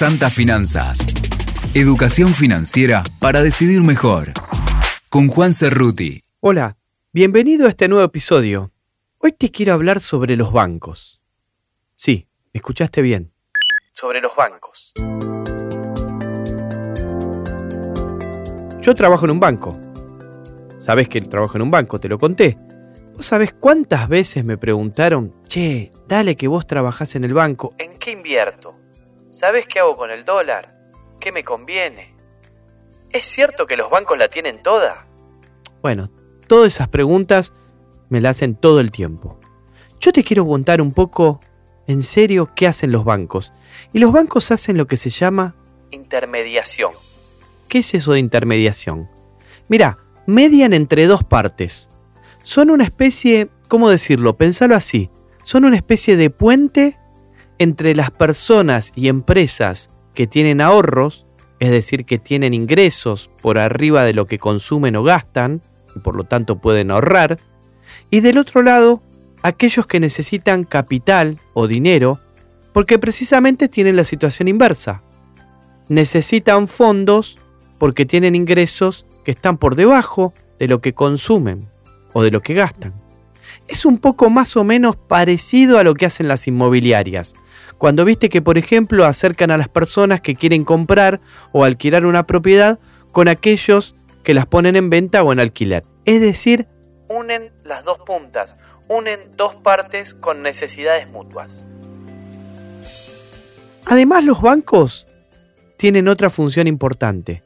Santa Finanzas. Educación financiera para decidir mejor. Con Juan Cerruti. Hola, bienvenido a este nuevo episodio. Hoy te quiero hablar sobre los bancos. Sí, escuchaste bien. Sobre los bancos. Yo trabajo en un banco. Sabes que trabajo en un banco, te lo conté. ¿Vos sabés cuántas veces me preguntaron, che, dale que vos trabajás en el banco, ¿en qué invierto? ¿Sabés qué hago con el dólar? ¿Qué me conviene? ¿Es cierto que los bancos la tienen toda? Bueno, todas esas preguntas me las hacen todo el tiempo. Yo te quiero contar un poco en serio qué hacen los bancos. Y los bancos hacen lo que se llama intermediación. ¿Qué es eso de intermediación? Mira, median entre dos partes. Son una especie, ¿cómo decirlo? Pensalo así. Son una especie de puente entre las personas y empresas que tienen ahorros, es decir, que tienen ingresos por arriba de lo que consumen o gastan, y por lo tanto pueden ahorrar, y del otro lado, aquellos que necesitan capital o dinero, porque precisamente tienen la situación inversa. Necesitan fondos porque tienen ingresos que están por debajo de lo que consumen o de lo que gastan. Es un poco más o menos parecido a lo que hacen las inmobiliarias. Cuando viste que, por ejemplo, acercan a las personas que quieren comprar o alquilar una propiedad con aquellos que las ponen en venta o en alquiler. Es decir, unen las dos puntas, unen dos partes con necesidades mutuas. Además, los bancos tienen otra función importante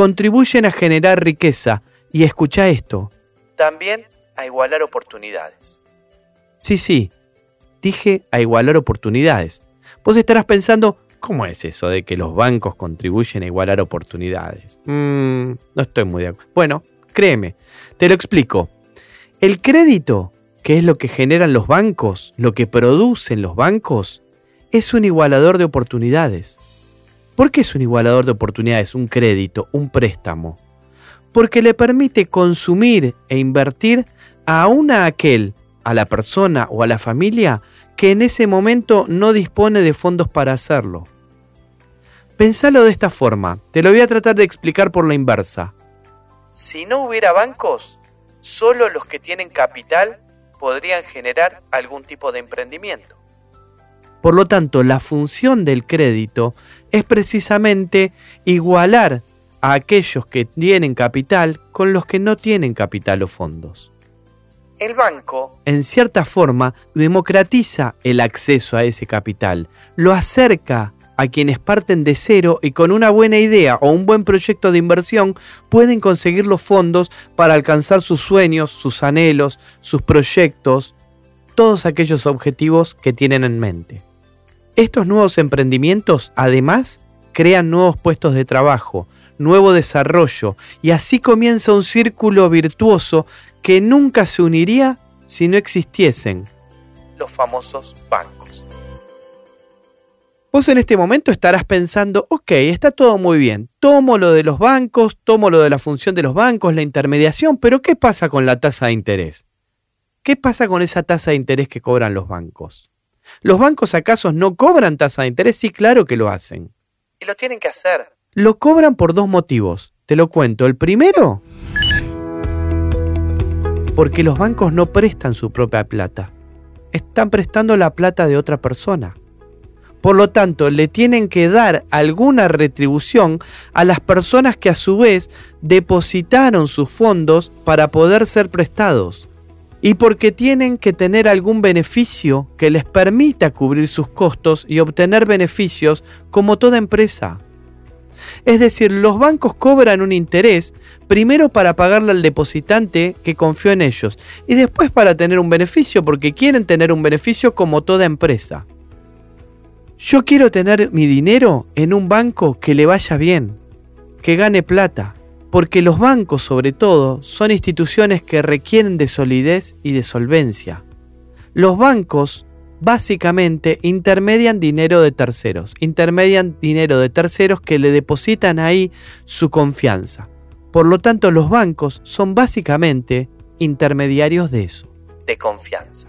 contribuyen a generar riqueza y escucha esto, también a igualar oportunidades. Sí, sí, dije a igualar oportunidades. Vos estarás pensando, ¿cómo es eso de que los bancos contribuyen a igualar oportunidades? Mm, no estoy muy de acuerdo. Bueno, créeme, te lo explico. El crédito, que es lo que generan los bancos, lo que producen los bancos, es un igualador de oportunidades. ¿Por qué es un igualador de oportunidades, un crédito, un préstamo? Porque le permite consumir e invertir aún a aquel, a la persona o a la familia que en ese momento no dispone de fondos para hacerlo. Pensalo de esta forma, te lo voy a tratar de explicar por la inversa. Si no hubiera bancos, solo los que tienen capital podrían generar algún tipo de emprendimiento. Por lo tanto, la función del crédito es precisamente igualar a aquellos que tienen capital con los que no tienen capital o fondos. El banco, en cierta forma, democratiza el acceso a ese capital, lo acerca a quienes parten de cero y con una buena idea o un buen proyecto de inversión pueden conseguir los fondos para alcanzar sus sueños, sus anhelos, sus proyectos, todos aquellos objetivos que tienen en mente. Estos nuevos emprendimientos además crean nuevos puestos de trabajo, nuevo desarrollo y así comienza un círculo virtuoso que nunca se uniría si no existiesen los famosos bancos. Vos en este momento estarás pensando, ok, está todo muy bien, tomo lo de los bancos, tomo lo de la función de los bancos, la intermediación, pero ¿qué pasa con la tasa de interés? ¿Qué pasa con esa tasa de interés que cobran los bancos? ¿Los bancos acaso no cobran tasa de interés? Sí, claro que lo hacen. Y lo tienen que hacer. Lo cobran por dos motivos. Te lo cuento. El primero, porque los bancos no prestan su propia plata. Están prestando la plata de otra persona. Por lo tanto, le tienen que dar alguna retribución a las personas que a su vez depositaron sus fondos para poder ser prestados y porque tienen que tener algún beneficio que les permita cubrir sus costos y obtener beneficios como toda empresa. Es decir, los bancos cobran un interés primero para pagarle al depositante que confió en ellos y después para tener un beneficio porque quieren tener un beneficio como toda empresa. Yo quiero tener mi dinero en un banco que le vaya bien, que gane plata, porque los bancos sobre todo son instituciones que requieren de solidez y de solvencia. Los bancos básicamente intermedian dinero de terceros, intermedian dinero de terceros que le depositan ahí su confianza. Por lo tanto, los bancos son básicamente intermediarios de eso, de confianza.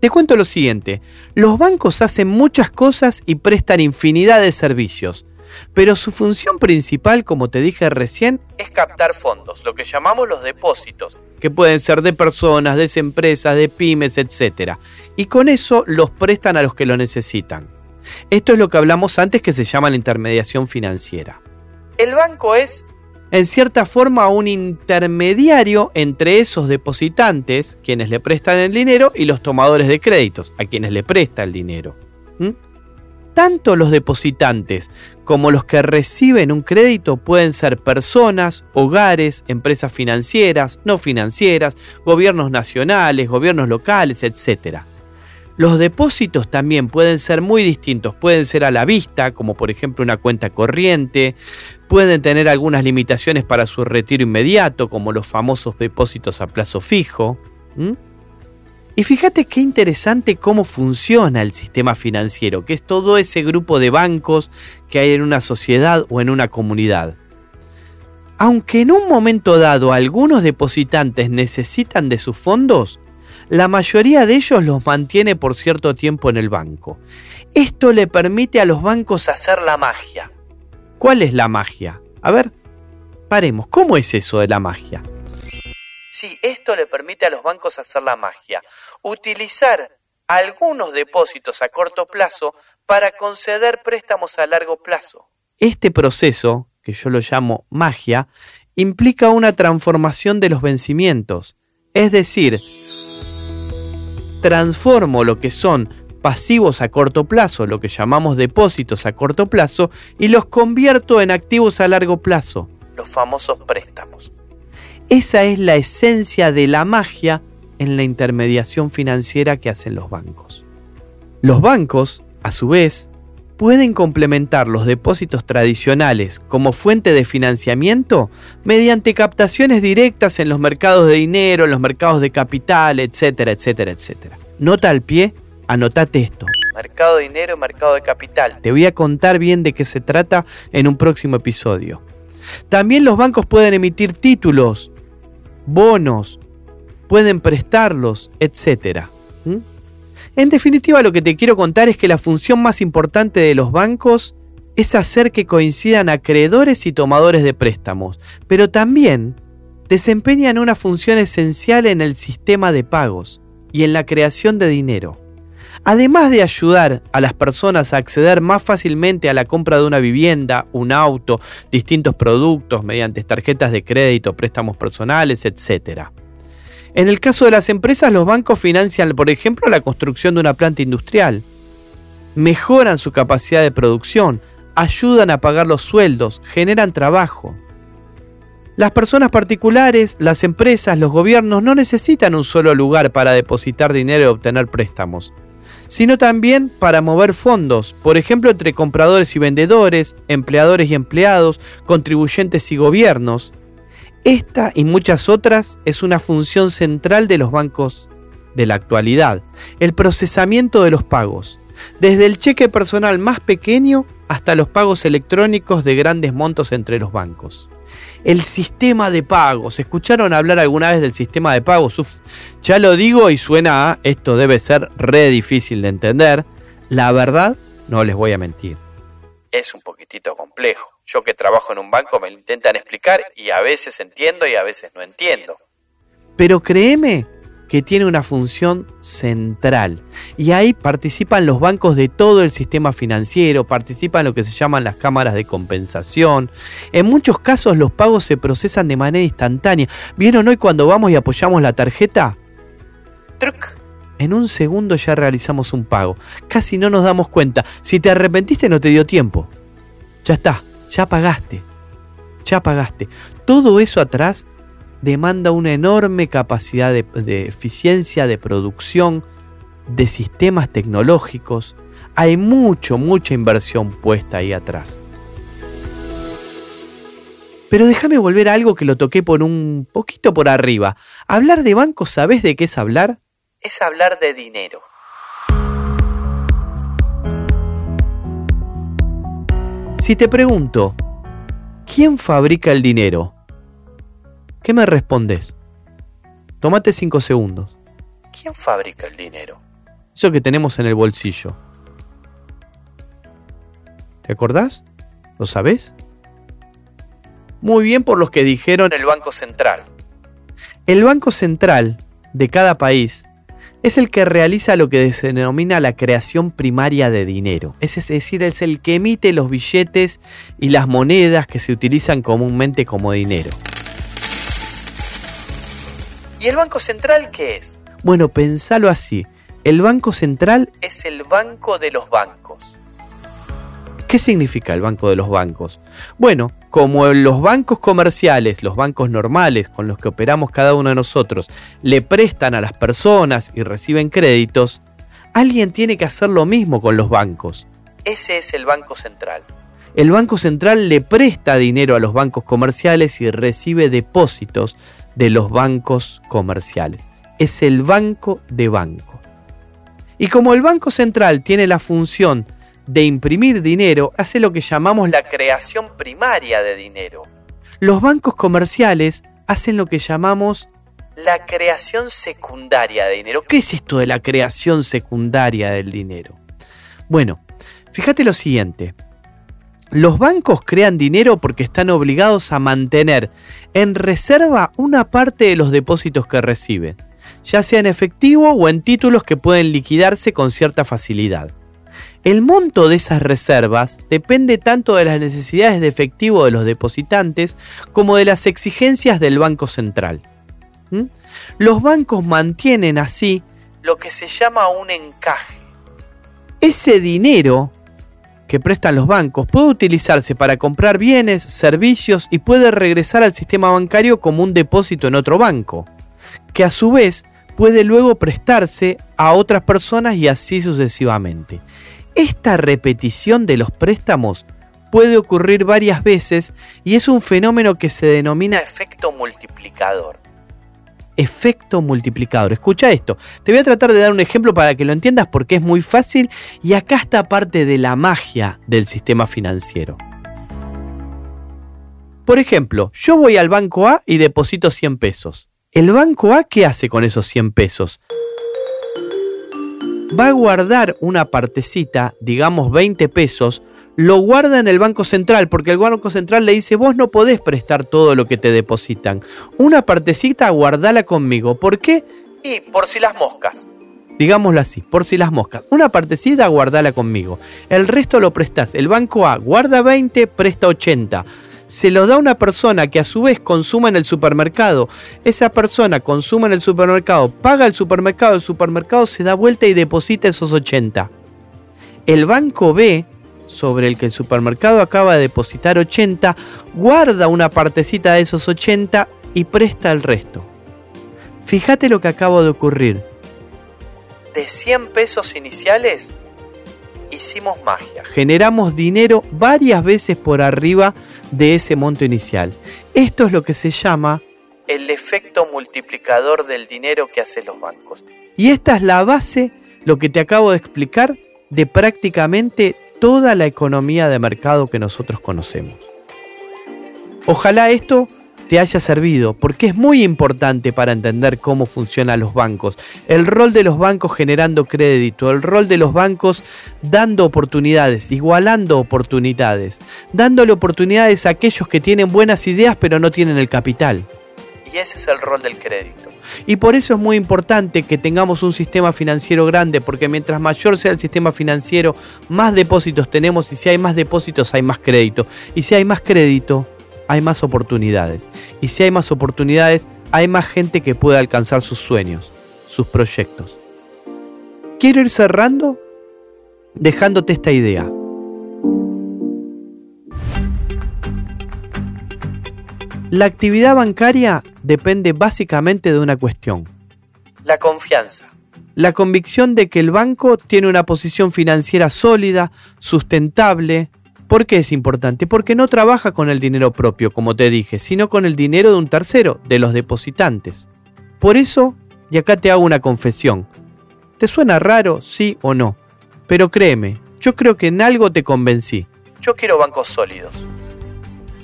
Te cuento lo siguiente, los bancos hacen muchas cosas y prestan infinidad de servicios, pero su función principal, como te dije recién, es captar fondos, lo que llamamos los depósitos, que pueden ser de personas, de empresas, de pymes, etc. Y con eso los prestan a los que lo necesitan. Esto es lo que hablamos antes que se llama la intermediación financiera. El banco es, en cierta forma, un intermediario entre esos depositantes, quienes le prestan el dinero, y los tomadores de créditos, a quienes le presta el dinero. ¿Mm? Tanto los depositantes como los que reciben un crédito pueden ser personas, hogares, empresas financieras, no financieras, gobiernos nacionales, gobiernos locales, etc. Los depósitos también pueden ser muy distintos, pueden ser a la vista, como por ejemplo una cuenta corriente, pueden tener algunas limitaciones para su retiro inmediato, como los famosos depósitos a plazo fijo. Y fíjate qué interesante cómo funciona el sistema financiero, que es todo ese grupo de bancos que hay en una sociedad o en una comunidad. Aunque en un momento dado algunos depositantes necesitan de sus fondos, la mayoría de ellos los mantiene por cierto tiempo en el banco. Esto le permite a los bancos hacer la magia. ¿Cuál es la magia? A ver, paremos, ¿cómo es eso de la magia? Sí, esto le permite a los bancos hacer la magia, utilizar algunos depósitos a corto plazo para conceder préstamos a largo plazo. Este proceso, que yo lo llamo magia, implica una transformación de los vencimientos, es decir, transformo lo que son pasivos a corto plazo, lo que llamamos depósitos a corto plazo, y los convierto en activos a largo plazo, los famosos préstamos. Esa es la esencia de la magia en la intermediación financiera que hacen los bancos. Los bancos, a su vez, pueden complementar los depósitos tradicionales como fuente de financiamiento mediante captaciones directas en los mercados de dinero, en los mercados de capital, etcétera, etcétera, etcétera. Nota al pie, anotate esto. Mercado de dinero, mercado de capital. Te voy a contar bien de qué se trata en un próximo episodio. También los bancos pueden emitir títulos bonos, pueden prestarlos, etc. ¿Mm? En definitiva, lo que te quiero contar es que la función más importante de los bancos es hacer que coincidan acreedores y tomadores de préstamos, pero también desempeñan una función esencial en el sistema de pagos y en la creación de dinero. Además de ayudar a las personas a acceder más fácilmente a la compra de una vivienda, un auto, distintos productos mediante tarjetas de crédito, préstamos personales, etc. En el caso de las empresas, los bancos financian, por ejemplo, la construcción de una planta industrial, mejoran su capacidad de producción, ayudan a pagar los sueldos, generan trabajo. Las personas particulares, las empresas, los gobiernos no necesitan un solo lugar para depositar dinero y obtener préstamos sino también para mover fondos, por ejemplo entre compradores y vendedores, empleadores y empleados, contribuyentes y gobiernos. Esta y muchas otras es una función central de los bancos de la actualidad, el procesamiento de los pagos, desde el cheque personal más pequeño hasta los pagos electrónicos de grandes montos entre los bancos el sistema de pagos. ¿Escucharon hablar alguna vez del sistema de pagos? ya lo digo y suena a esto debe ser re difícil de entender. La verdad, no les voy a mentir. Es un poquitito complejo. Yo que trabajo en un banco me lo intentan explicar y a veces entiendo y a veces no entiendo. Pero créeme que tiene una función central. Y ahí participan los bancos de todo el sistema financiero, participan lo que se llaman las cámaras de compensación. En muchos casos los pagos se procesan de manera instantánea. ¿Vieron hoy cuando vamos y apoyamos la tarjeta? ¡Truc! En un segundo ya realizamos un pago. Casi no nos damos cuenta. Si te arrepentiste no te dio tiempo. Ya está, ya pagaste. Ya pagaste. Todo eso atrás demanda una enorme capacidad de, eficiencia, de producción, de sistemas tecnológicos. Hay mucho, mucha inversión puesta ahí atrás. Pero déjame volver a algo que lo toqué por un poquito por arriba. Hablar de bancos, ¿sabes de qué es hablar? Es hablar de dinero. Si te pregunto, ¿quién fabrica el dinero? ¿Qué me respondes? Tómate cinco segundos. ¿Quién fabrica el dinero? Eso que tenemos en el bolsillo. ¿Te acordás? ¿Lo sabés? Muy bien por los que dijeron el Banco Central. El Banco Central de cada país es el que realiza lo que se denomina la creación primaria de dinero. Es decir, es el que emite los billetes y las monedas que se utilizan comúnmente como dinero. ¿Y el Banco Central qué es? Bueno, pensalo así. El Banco Central es el banco de los bancos. ¿Qué significa el banco de los bancos? Bueno, como los bancos comerciales, los bancos normales con los que operamos cada uno de nosotros, le prestan a las personas y reciben créditos, alguien tiene que hacer lo mismo con los bancos. Ese es el Banco Central. El Banco Central le presta dinero a los bancos comerciales y recibe depósitos de los bancos comerciales. Es el banco de banco. Y como el Banco Central tiene la función de imprimir dinero, hace lo que llamamos la creación primaria de dinero. Los bancos comerciales hacen lo que llamamos la creación secundaria de dinero. ¿Qué es esto de la creación secundaria del dinero? Bueno, fíjate lo siguiente. Los bancos crean dinero porque están obligados a mantener en reserva una parte de los depósitos que reciben, ya sea en efectivo o en títulos que pueden liquidarse con cierta facilidad. El monto de esas reservas depende tanto de las necesidades de efectivo de los depositantes como de las exigencias del Banco Central. ¿Mm? Los bancos mantienen así lo que se llama un encaje. Ese dinero que prestan los bancos puede utilizarse para comprar bienes, servicios y puede regresar al sistema bancario como un depósito en otro banco, que a su vez puede luego prestarse a otras personas y así sucesivamente. Esta repetición de los préstamos puede ocurrir varias veces y es un fenómeno que se denomina efecto multiplicador efecto multiplicador. Escucha esto. Te voy a tratar de dar un ejemplo para que lo entiendas porque es muy fácil y acá está parte de la magia del sistema financiero. Por ejemplo, yo voy al banco A y deposito 100 pesos. ¿El banco A qué hace con esos 100 pesos? Va a guardar una partecita, digamos 20 pesos, lo guarda en el Banco Central, porque el Banco Central le dice, vos no podés prestar todo lo que te depositan. Una partecita guardala conmigo. ¿Por qué? Y por si las moscas. Digámoslo así, por si las moscas. Una partecita guardala conmigo. El resto lo prestás. El banco A guarda 20, presta 80 se lo da a una persona que a su vez consuma en el supermercado. Esa persona consuma en el supermercado, paga el supermercado, el supermercado se da vuelta y deposita esos 80. El banco B sobre el que el supermercado acaba de depositar 80, guarda una partecita de esos 80 y presta el resto. Fíjate lo que acaba de ocurrir. De 100 pesos iniciales, hicimos magia. Generamos dinero varias veces por arriba de ese monto inicial. Esto es lo que se llama el efecto multiplicador del dinero que hacen los bancos. Y esta es la base, lo que te acabo de explicar, de prácticamente toda la economía de mercado que nosotros conocemos. Ojalá esto te haya servido, porque es muy importante para entender cómo funcionan los bancos, el rol de los bancos generando crédito, el rol de los bancos dando oportunidades, igualando oportunidades, dándole oportunidades a aquellos que tienen buenas ideas pero no tienen el capital. Y ese es el rol del crédito. Y por eso es muy importante que tengamos un sistema financiero grande, porque mientras mayor sea el sistema financiero, más depósitos tenemos y si hay más depósitos hay más crédito. Y si hay más crédito, hay más oportunidades. Y si hay más oportunidades, hay más gente que puede alcanzar sus sueños, sus proyectos. Quiero ir cerrando dejándote esta idea. La actividad bancaria depende básicamente de una cuestión. La confianza. La convicción de que el banco tiene una posición financiera sólida, sustentable. ¿Por qué es importante? Porque no trabaja con el dinero propio, como te dije, sino con el dinero de un tercero, de los depositantes. Por eso, y acá te hago una confesión. ¿Te suena raro, sí o no? Pero créeme, yo creo que en algo te convencí. Yo quiero bancos sólidos.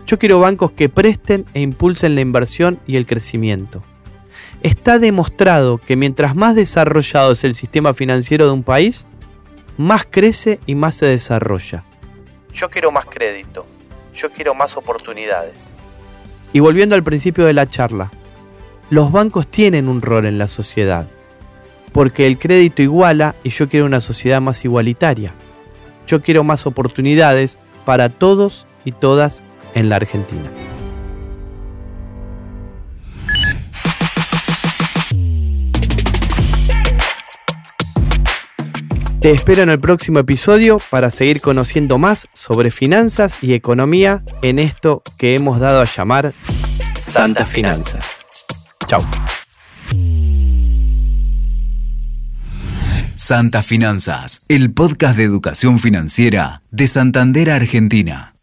Yo quiero bancos que presten e impulsen la inversión y el crecimiento. Está demostrado que mientras más desarrollado es el sistema financiero de un país, más crece y más se desarrolla. Yo quiero más crédito, yo quiero más oportunidades. Y volviendo al principio de la charla, los bancos tienen un rol en la sociedad, porque el crédito iguala y yo quiero una sociedad más igualitaria. Yo quiero más oportunidades para todos y todas en la Argentina. Te espero en el próximo episodio para seguir conociendo más sobre finanzas y economía en esto que hemos dado a llamar Santas Finanzas. Chao. Santas Finanzas, el podcast de educación financiera de Santander, Argentina.